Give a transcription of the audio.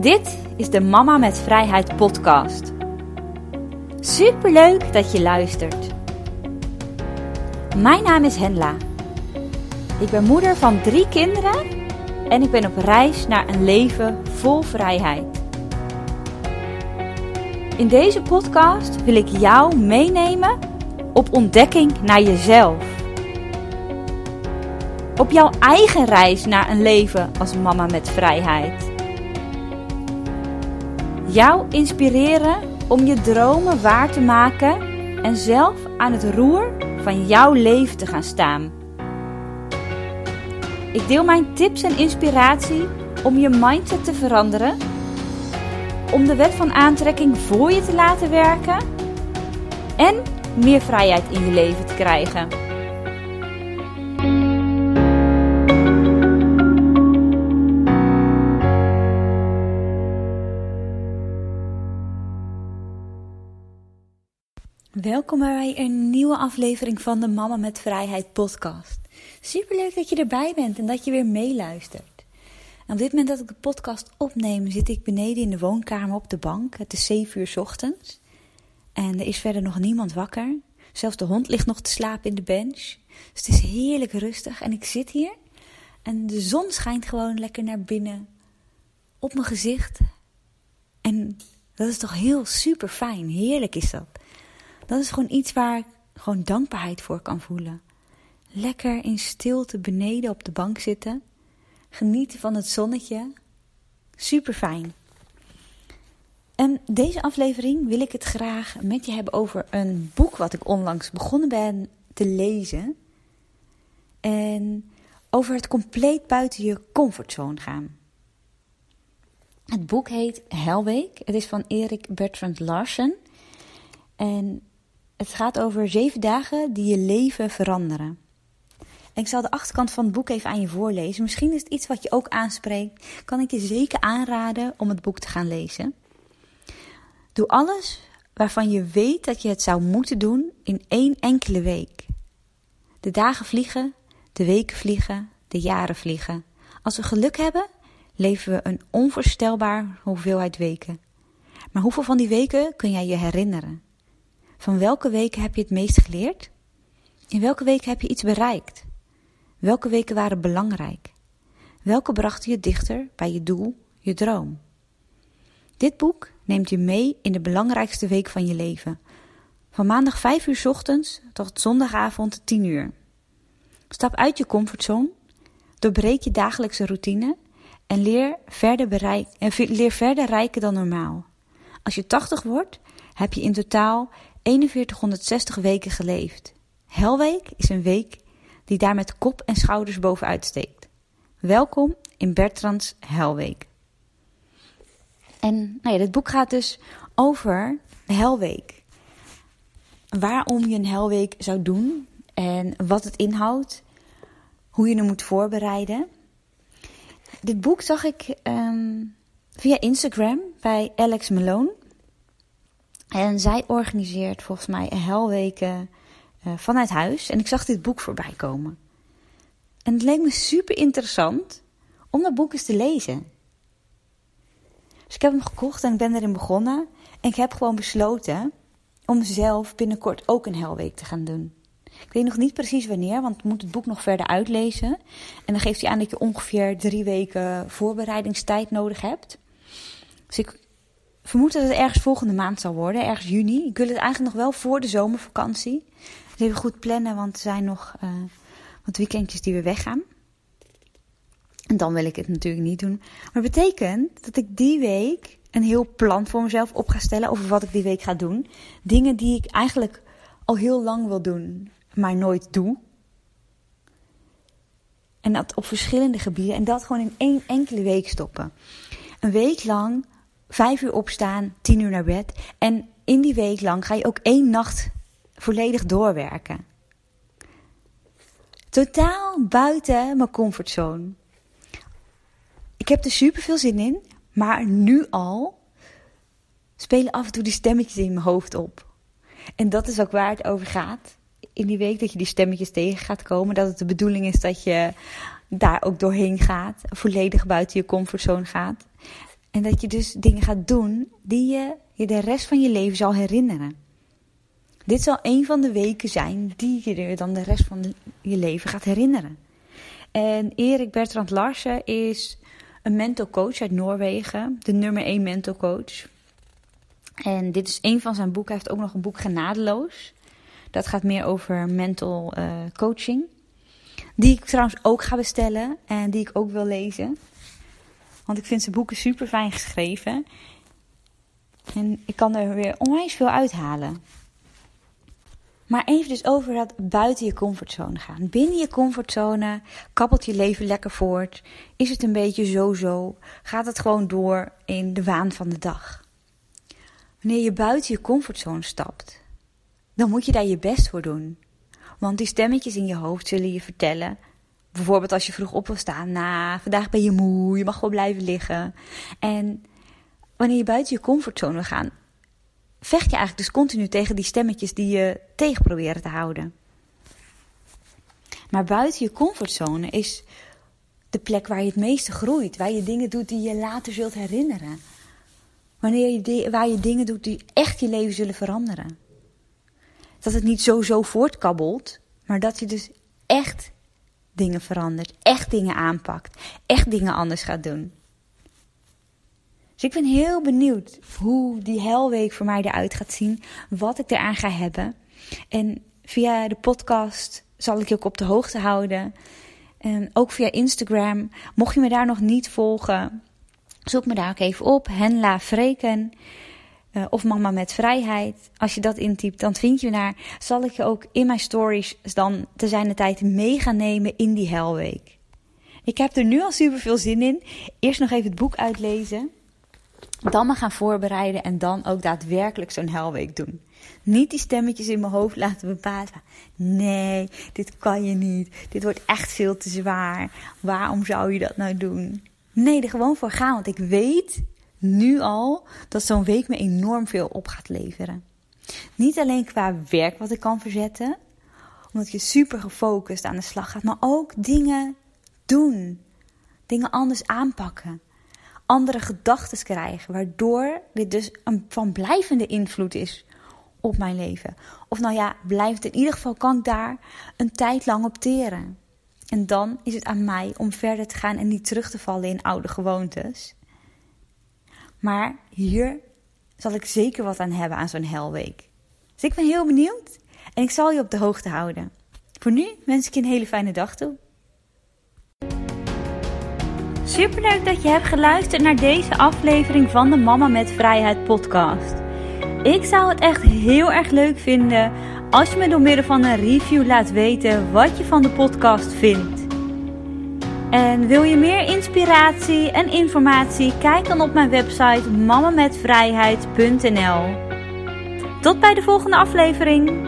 Dit is de Mama met Vrijheid podcast. Superleuk dat je luistert. Mijn naam is Henla. Ik ben moeder van drie kinderen en ik ben op reis naar een leven vol vrijheid. In deze podcast wil ik jou meenemen op ontdekking naar jezelf. Op jouw eigen reis naar een leven als mama met vrijheid jou inspireren om je dromen waar te maken en zelf aan het roer van jouw leven te gaan staan. Ik deel mijn tips en inspiratie om je mindset te veranderen, om de wet van aantrekking voor je te laten werken en meer vrijheid in je leven te krijgen. Welkom bij een nieuwe aflevering van de Mama met Vrijheid podcast. Superleuk dat je erbij bent en dat je weer meeluistert. op dit moment dat ik de podcast opneem, zit ik beneden in de woonkamer op de bank. Het is 7 uur ochtends en er is verder nog niemand wakker. Zelfs de hond ligt nog te slapen in de bench. Dus het is heerlijk rustig en ik zit hier en de zon schijnt gewoon lekker naar binnen op mijn gezicht. En dat is toch heel super fijn. Heerlijk is dat. Dat is gewoon iets waar ik gewoon dankbaarheid voor kan voelen. Lekker in stilte beneden op de bank zitten. Genieten van het zonnetje. Super fijn. En deze aflevering wil ik het graag met je hebben over een boek wat ik onlangs begonnen ben te lezen. En over het compleet buiten je comfortzone gaan. Het boek heet Hellweek. Het is van Erik Bertrand Larsen. En het gaat over zeven dagen die je leven veranderen. En ik zal de achterkant van het boek even aan je voorlezen. Misschien is het iets wat je ook aanspreekt. Kan ik je zeker aanraden om het boek te gaan lezen. Doe alles waarvan je weet dat je het zou moeten doen in één enkele week. De dagen vliegen, de weken vliegen, de jaren vliegen. Als we geluk hebben, leven we een onvoorstelbaar hoeveelheid weken. Maar hoeveel van die weken kun jij je herinneren? Van welke weken heb je het meest geleerd? In welke weken heb je iets bereikt? Welke weken waren belangrijk? Welke brachten je dichter bij je doel, je droom? Dit boek neemt je mee in de belangrijkste week van je leven. Van maandag 5 uur ochtends tot zondagavond 10 uur. Stap uit je comfortzone, doorbreek je dagelijkse routine en leer verder, bereik, en leer verder rijken dan normaal. Als je 80 wordt, heb je in totaal 4160 weken geleefd. Helweek is een week die daar met kop en schouders bovenuit steekt. Welkom in Bertrands Helweek. En nou ja, dit boek gaat dus over Helweek. Waarom je een Helweek zou doen en wat het inhoudt, hoe je hem moet voorbereiden. Dit boek zag ik um, via Instagram bij Alex Malone. En zij organiseert volgens mij helweken uh, vanuit huis. En ik zag dit boek voorbij komen. En het leek me super interessant om dat boek eens te lezen. Dus ik heb hem gekocht en ik ben erin begonnen. En ik heb gewoon besloten om zelf binnenkort ook een helweek te gaan doen. Ik weet nog niet precies wanneer, want ik moet het boek nog verder uitlezen. En dan geeft hij aan dat je ongeveer drie weken voorbereidingstijd nodig hebt. Dus ik vermoed dat het ergens volgende maand zal worden, ergens juni. Ik wil het eigenlijk nog wel voor de zomervakantie. Dus even goed plannen, want er zijn nog uh, wat weekendjes die we weggaan. En dan wil ik het natuurlijk niet doen. Maar het betekent dat ik die week een heel plan voor mezelf op ga stellen over wat ik die week ga doen. Dingen die ik eigenlijk al heel lang wil doen, maar nooit doe. En dat op verschillende gebieden. En dat gewoon in één enkele week stoppen. Een week lang vijf uur opstaan, tien uur naar bed. En in die week lang ga je ook één nacht volledig doorwerken. Totaal buiten mijn comfortzone. Ik heb er super veel zin in, maar nu al spelen af en toe die stemmetjes in mijn hoofd op. En dat is ook waar het over gaat. In die week dat je die stemmetjes tegen gaat komen, dat het de bedoeling is dat je daar ook doorheen gaat, volledig buiten je comfortzone gaat. En dat je dus dingen gaat doen die je je de rest van je leven zal herinneren. Dit zal een van de weken zijn die je dan de rest van je leven gaat herinneren. En Erik Bertrand Larsen is een mental coach uit Noorwegen, de nummer 1 mental coach. En dit is een van zijn boeken. Hij heeft ook nog een boek Genadeloos. Dat gaat meer over mental uh, coaching. Die ik trouwens ook ga bestellen en die ik ook wil lezen. Want ik vind zijn boeken super fijn geschreven. En ik kan er weer onwijs veel uithalen. Maar even dus over dat buiten je comfortzone gaan. Binnen je comfortzone kabbelt je leven lekker voort. Is het een beetje zo-zo? Gaat het gewoon door in de waan van de dag? Wanneer je buiten je comfortzone stapt, dan moet je daar je best voor doen. Want die stemmetjes in je hoofd zullen je vertellen. Bijvoorbeeld als je vroeg op wil staan. Nou, vandaag ben je moe, je mag gewoon blijven liggen. En wanneer je buiten je comfortzone wil gaan, vecht je eigenlijk dus continu tegen die stemmetjes die je tegen proberen te houden. Maar buiten je comfortzone is de plek waar je het meeste groeit, waar je dingen doet die je later zult herinneren. Wanneer je waar je dingen doet die echt je leven zullen veranderen. Dat het niet zo zo voortkabbelt, maar dat je dus echt dingen verandert, echt dingen aanpakt, echt dingen anders gaat doen. Dus ik ben heel benieuwd hoe die helweek voor mij eruit gaat zien, wat ik eraan ga hebben. En via de podcast zal ik je ook op de hoogte houden. En ook via Instagram. Mocht je me daar nog niet volgen, zoek me daar ook even op. Henla Vreken. Uh, of Mama met Vrijheid. Als je dat intypt, dan vind je me daar. Zal ik je ook in mijn stories dan te zijn de tijd mee gaan nemen in die helweek. Ik heb er nu al super veel zin in. Eerst nog even het boek uitlezen. Dan me gaan voorbereiden en dan ook daadwerkelijk zo'n helweek doen. Niet die stemmetjes in mijn hoofd laten bepalen. Nee, dit kan je niet. Dit wordt echt veel te zwaar. Waarom zou je dat nou doen? Nee, er gewoon voor gaan. Want ik weet nu al dat zo'n week me enorm veel op gaat leveren. Niet alleen qua werk wat ik kan verzetten, omdat je super gefocust aan de slag gaat, maar ook dingen doen. Dingen anders aanpakken andere gedachten krijgen, waardoor dit dus een van blijvende invloed is op mijn leven. Of nou ja, blijft in ieder geval kan ik daar een tijd lang op teren. En dan is het aan mij om verder te gaan en niet terug te vallen in oude gewoontes. Maar hier zal ik zeker wat aan hebben aan zo'n helweek. Dus ik ben heel benieuwd en ik zal je op de hoogte houden. Voor nu wens ik je een hele fijne dag toe. Superleuk dat je hebt geluisterd naar deze aflevering van de Mama met Vrijheid podcast. Ik zou het echt heel erg leuk vinden als je me door middel van een review laat weten wat je van de podcast vindt. En wil je meer inspiratie en informatie? Kijk dan op mijn website mamametvrijheid.nl. Tot bij de volgende aflevering.